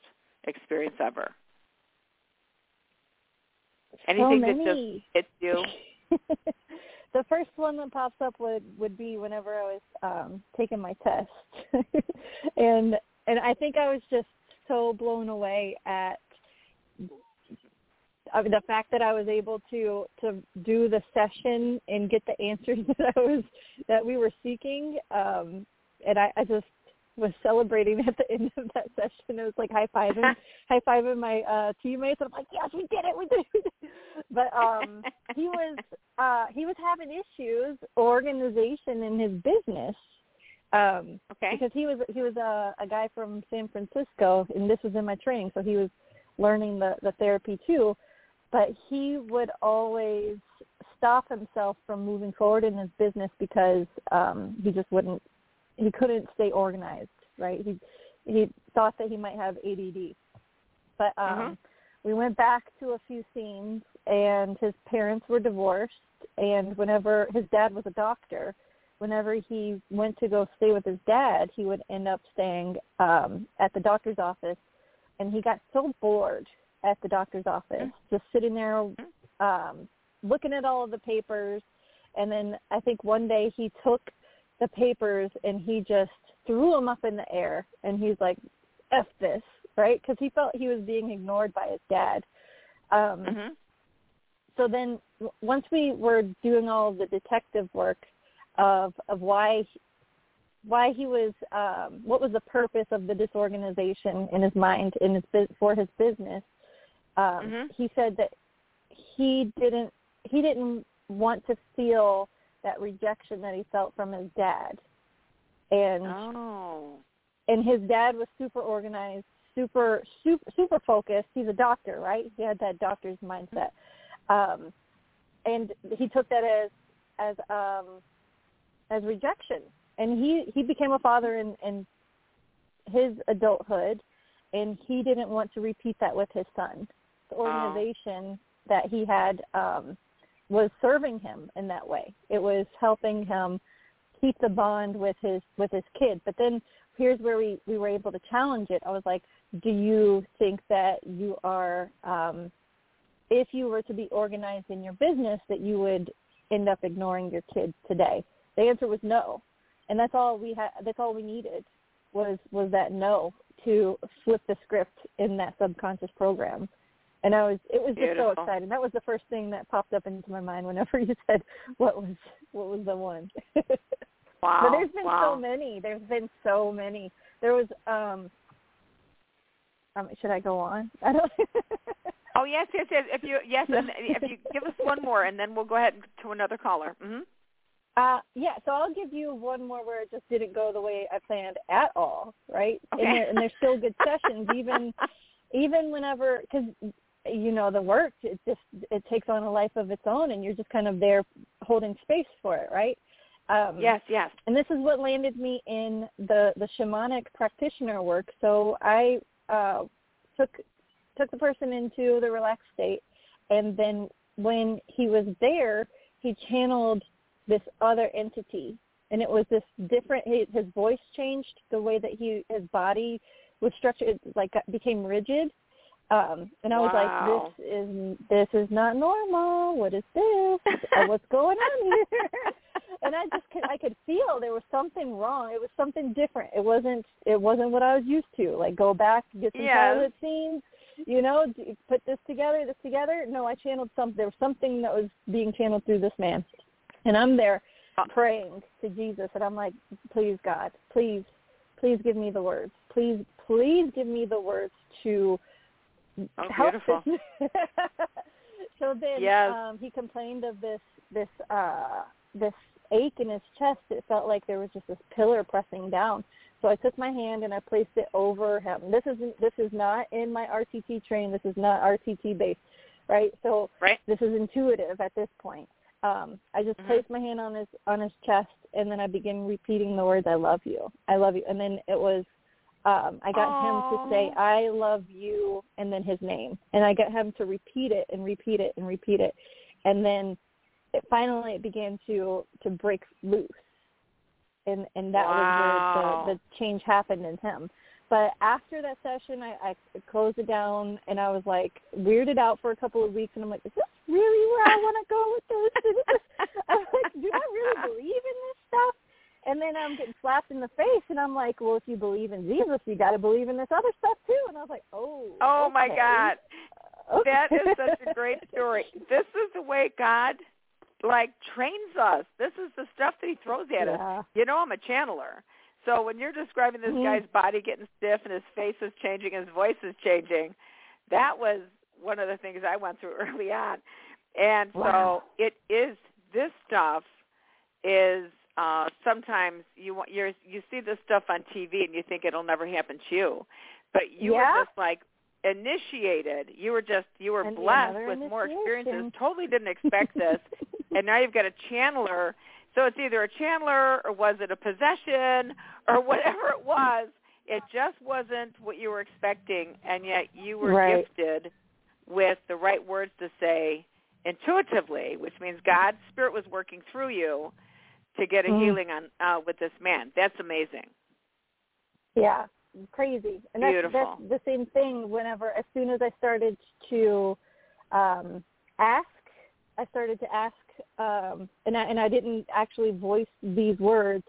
experience ever. Anything so that just hits you? the first one that pops up would would be whenever I was um taking my test. and and I think I was just so blown away at the fact that I was able to to do the session and get the answers that I was that we were seeking um and I, I just was celebrating at the end of that session. It was like high fiving, high fiving my uh teammates. And I'm like, yes, we did it, we did it. But um he was uh he was having issues organization in his business. Um Okay. because he was he was a a guy from San Francisco and this was in my training, so he was learning the the therapy too. But he would always stop himself from moving forward in his business because um he just wouldn't he couldn't stay organized, right? He he thought that he might have ADD. But um Mhm. we went back to a few scenes and his parents were divorced and whenever his dad was a doctor, whenever he went to go stay with his dad, he would end up staying um at the doctor's office and he got so bored at the doctor's office, just sitting there um looking at all of the papers and then I think one day he took the papers and he just threw them up in the air and he's like f this right because he felt he was being ignored by his dad um Mhm. so then once we were doing all the detective work of of why why he was um what was the purpose of the disorganization in his mind in his for his business um Mhm. he said that he didn't he didn't want to feel that rejection that he felt from his dad. And Oh. and his dad was super organized super super super focused. He's a doctor right? He had that doctor's mindset. Um and he took that as as um as rejection. And he he became a father in in his adulthood and he didn't want to repeat that with his son. The organization that he had um was serving him in that way. It was helping him keep the bond with his with his kid. But then here's where we we were able to challenge it. I was like do you think that you are um if you were to be organized in your business that you would end up ignoring your kids today? The answer was no. And that's all we had that's all we needed was was that no to flip the script in that subconscious program and i was it was just so exciting that was the first thing that popped up into my mind whenever you said what was what was the one Wow. but there's been wow. so many there's been so many there was um um should i go on i don't Oh yes, yes, yes. If you yes, and if you give us one more, and then we'll go ahead to another caller. hmm Uh, yeah, so I'll give you one more where it just didn't go the way I planned at all, right? Okay. And, there, and there's still good sessions, even even whenever because you know the work it just it takes on a life of its own, and you're just kind of there holding space for it, right? Um, Yes, yes. and this is what landed me in the the shamanic practitioner work. So I uh, took took the person into the relaxed state, and then when he was there, he channeled this other entity, and it was this different. His, his voice changed, the way that he his body was structured, it, like became rigid. Um, and I was Wow. like, this is this is not normal. What is this? Uh, What's going on here? and I just could I could feel there was something wrong. It was something different. It wasn't it wasn't what I was used to. Like go back, get some Yes. pilot scenes. you know, d- put this together, this together. No, I channeled something. There was something that was being channeled through this man, and I'm there praying to Jesus, and I'm like, please God, please, please give me the words. Please, please give me the words to Oh, help beautiful. so then Yes. um, he complained of this this uh, this ache in his chest. It felt like there was just this pillar pressing down. So I took my hand and I placed it over him. This isn't this is not in my RTT training. This is not RTT based, right? So Right. this is intuitive at this point. Um, I just Mhm. placed my hand on his on his chest and then I began repeating the words "I love you, I love you," and then it was um, I got him to say "I love you" and then his name, and I got him to repeat it and repeat it and repeat it, and then it finally it began to to break loose, and and that Wow. was where the, the change happened in him. But after that session, I, I closed it down, and I was like weirded out for a couple of weeks, and I'm like, is this really where I want to go with this? Is this I'm like, do I really believe in this stuff? And then I'm getting slapped in the face, and I'm like, well, if you believe in Jesus, you got to believe in this other stuff too. And I was like, oh, Oh my okay. God. Okay. That is such a great story. This is the way God like trains us. This is the stuff that he throws at us. You know I'm a channeler. So when you're describing this Mhm. guy's body getting stiff and his face is changing, his voice is changing, that was one of the things I went through early on. And Wow. so it is this stuff is uh sometimes you want you're you see this stuff on TV and you think it'll never happen to you. But you Yeah. were just like initiated. You were just you were And blessed with more experiences. Totally didn't expect this. and now you've got a channeler. So it's either a channeler or was it a possession or whatever it was. It just wasn't what you were expecting, and yet you were Right. gifted with the right words to say intuitively, which means God's spirit was working through you to get a Mm. healing on uh, with this man. That's amazing. Yeah, crazy. And that's, Beautiful. that's the same thing whenever, as soon as I started to um, ask, I started to ask, um, and, I, and I didn't actually voice these words,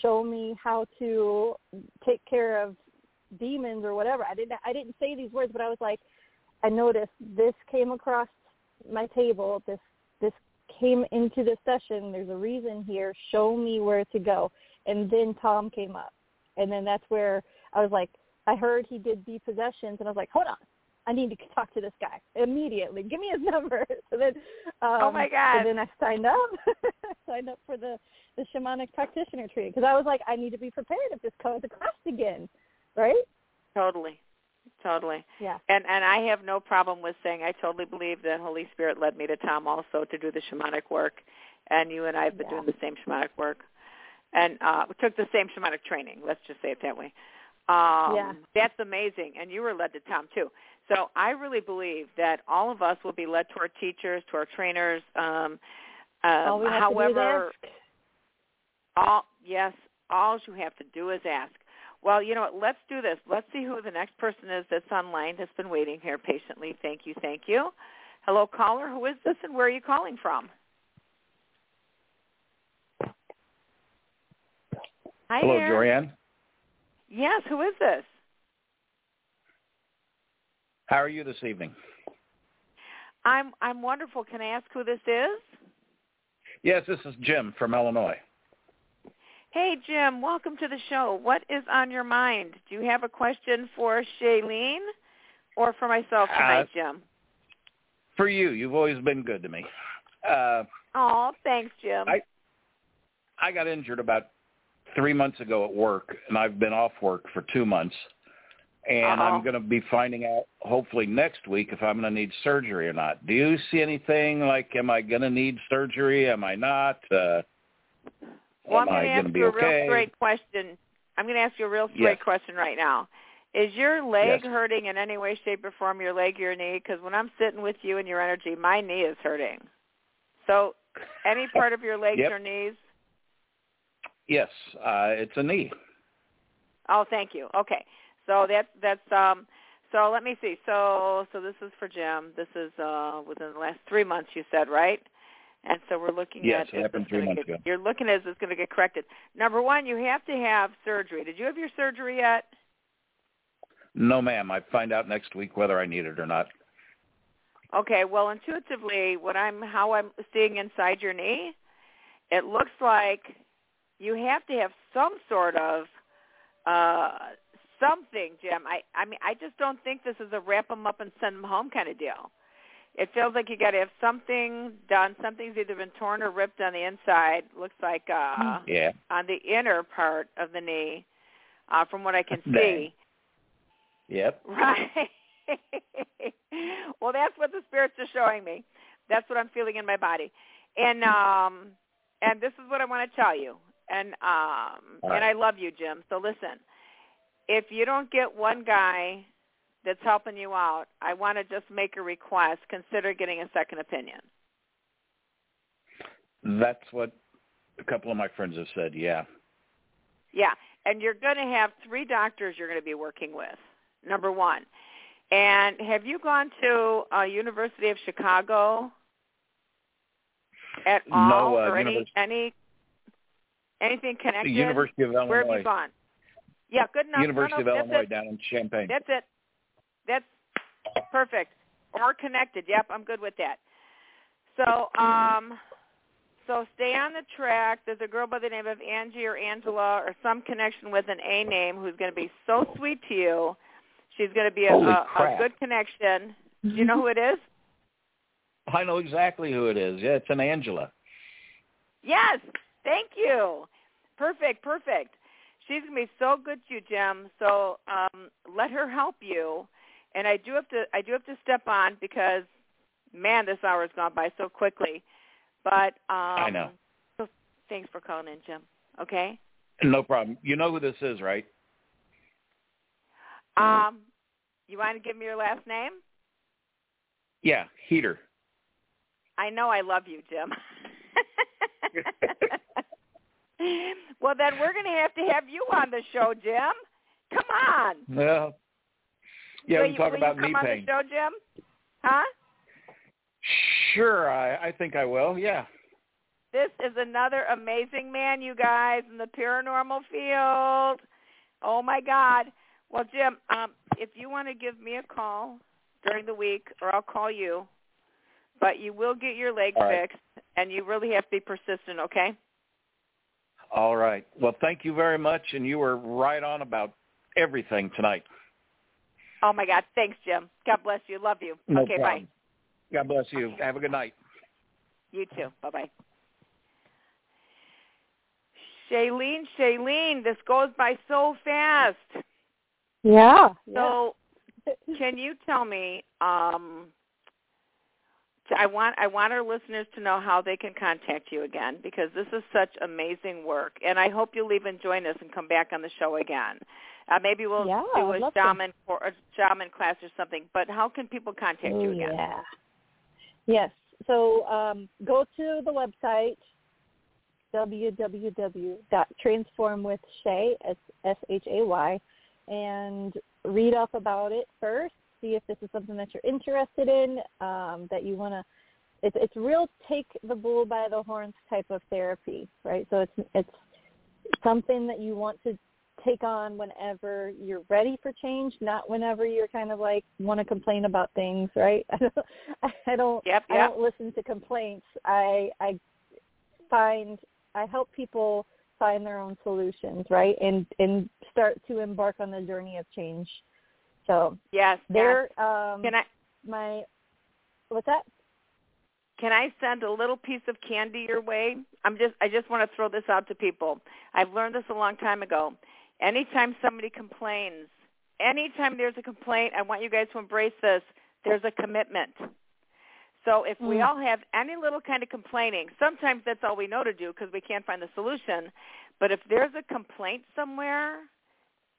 show me how to take care of demons or whatever. I didn't, I didn't say these words, but I was like, I noticed this came across my table, this, this came into the session, there's a reason here, show me where to go. And then Tom came up and then that's where I was like, I heard he did depossessions, and I was like, hold on, I need to talk to this guy immediately. Give me his number. So then, um, Oh, my God. And then I signed up. Signed up for the the shamanic practitioner training because I was like, I need to be prepared if this comes across again, right? Totally. Totally. Yeah. And and I have no problem with saying I totally believe that Holy Spirit led me to Tom also to do the shamanic work and you and I have been Yeah. doing the same shamanic work. And uh we took the same shamanic training, let's just say it that way. Um Yeah. that's amazing. And you were led to Tom too. So I really believe that all of us will be led to our teachers, to our trainers. Um, um All we have however to do is ask. all yes, all you have to do is ask. Well, you know what? Let's do this. Let's see who the next person is that's online that's been waiting here patiently. Thank you, thank you. Hello, caller. Who is this, and where are you calling from? Hi Hello, there. Joanne. Yes, who is this? How are you this evening? I'm I'm wonderful. Can I ask who this is? Yes, this is Jim from Illinois. Hey, Jim. Welcome to the show. What is on your mind? Do you have a question for Shailene or for myself tonight, Uh, Jim? For you, you've always been good to me. Uh, Oh, thanks, Jim. I- I got injured about three months ago at work, and I've been off work for two months. And Uh-oh. I'm going to be finding out hopefully next week if I'm going to need surgery or not. Do you see anything like, am I going to need surgery? Am I not? Uh, Well, am I'm going to ask you a okay? real straight question. I'm going to ask you a real straight Yes. question right now. Is your leg Yes. hurting in any way, shape, or form? Your leg, your knee? Because when I'm sitting with you and your energy, my knee is hurting. So, any part of your legs Yep. or knees? Yes, uh, it's a knee. Oh, thank you. Okay, so that's that's um. So let me see. So so this is for Jim. This is uh within the last three months. You said right. And so we're looking Yes, at it happened three months get, ago. You're looking at is this going to get corrected. Number one, you have to have surgery. Did you have your surgery yet? No, ma'am. I find out next week whether I need it or not. Okay, well, intuitively, what I'm how I'm seeing inside your knee, it looks like you have to have some sort of uh something, Jim. I I mean, I just don't think this is a wrap them up and send them home kind of deal. It feels like you got to have something done. Something's either been torn or ripped on the inside. Looks like uh Yeah. on the inner part of the knee, uh, from what I can Dang. see. Yep. Right. well, that's what the spirits are showing me. That's what I'm feeling in my body. And um and this is what I want to tell you. And um All and. I love you, Jim. So listen. If you don't get one guy that's helping you out, I want to just make a request. Consider getting a second opinion. That's what a couple of my friends have said. Yeah. Yeah, and you're going to have three doctors you're going to be working with. Number one, and have you gone to uh, University of Chicago at all, No, uh, or any Univers- any anything connected to The? University of Illinois. Where have you gone? Yeah, good enough. University no, of Illinois that's down in Champaign. That's it. That's perfect. Or connected. Yep, I'm good with that. So, um, so stay on the track. There's a girl by the name of Angie or Angela or some connection with an A name who's going to be so sweet to you. She's going to be a, a, a good connection. Do you know who it is? I know exactly who it is. Yeah, it's an Angela. Yes. Thank you. Perfect. Perfect. She's going to be so good to you, Jim. So um, let her help you. And I do have to I do have to step on because man, this hour has gone by so quickly. But um, I know. So thanks for calling in, Jim. Okay. No problem. You know who this is, right? Um, you want to give me your last name? Yeah, Heater. I know I love you, Jim. well, then we're going to have to have you on the show, Jim. Come on. Well, yeah, we you, can talk about knee pain. show, Jim? Huh? Sure, I, I think I will. Yeah. This is another amazing man, you guys, in the paranormal field. Oh my God. Well, Jim, um, if you want to give me a call during the week, or I'll call you, but you will get your leg All right. fixed, and you really have to be persistent. Okay? All right. Well, thank you very much, and you were right on about everything tonight. Oh my God. Thanks, Jim. God bless you. Love you. No okay. problem. Bye. God bless you. Have a good night. You too. Bye bye. Shailene, Shailene, this goes by so fast. Yeah. So, can you tell me? Um, t- I want I want our listeners to know how they can contact you again because this is such amazing work, and I hope you'll even join us and come back on the show again. Uh, maybe we'll Yeah, do a love to. shaman or a shaman class or something. But how can people contact you again? Yeah. Yes. So um, go to the website www.transformwithshay s h a y and read up about it first. See if this is something that you're interested in. Um, that you want to. It's it's real take the bull by the horns type of therapy, right? So it's it's something that you want to take on whenever you're ready for change, not whenever you're kind of like want to complain about things, right? I don't, I don't, Yep, I don't listen to complaints. I, I find, I help people find their own solutions, right? And, and start to embark on the journey of change. So Yes. yes. there, um, Can I my, what's that? Can I send a little piece of candy your way? I'm just I just want to throw this out to people. I've learned this a long time ago. Anytime somebody complains, anytime there's a complaint, I want you guys to embrace this. There's a commitment. So if we Mm. all have any little kind of complaining, sometimes that's all we know to do because we can't find the solution. But if there's a complaint somewhere,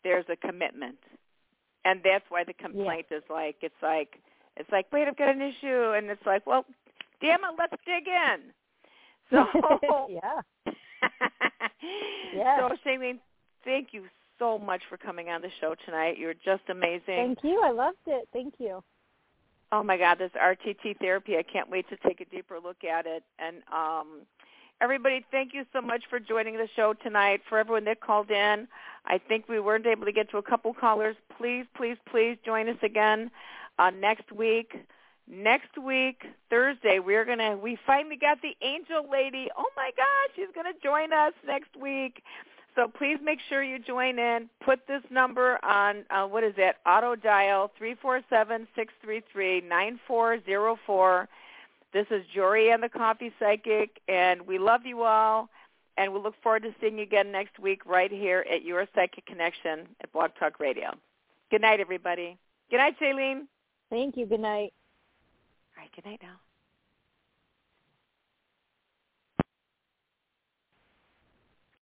there's a commitment. And that's why the complaint is like it's like it's like, wait, I've got an issue and it's like, well, damn it, let's dig in. So yeah. Yeah. So Shailene, thank you so much for coming on the show tonight. You're just amazing. Thank you. I loved it. Thank you. Oh my God, this RTT therapy! I can't wait to take a deeper look at it. And um, everybody, thank you so much for joining the show tonight. For everyone that called in, I think we weren't able to get to a couple callers. Please, please, please join us again uh, next week. Next week, Thursday, we're gonna we finally got the angel lady. Oh my gosh, she's gonna join us next week. So please make sure you join in. Put this number on uh, what is it? Auto dial three four seven six three three nine four zero four. This is Jorianne the Coffee Psychic, and we love you all. And we look forward to seeing you again next week right here at Your Psychic Connection at Blog Talk Radio. Good night, everybody. Good night, Shailene. Thank you. Good night. All right, good night now.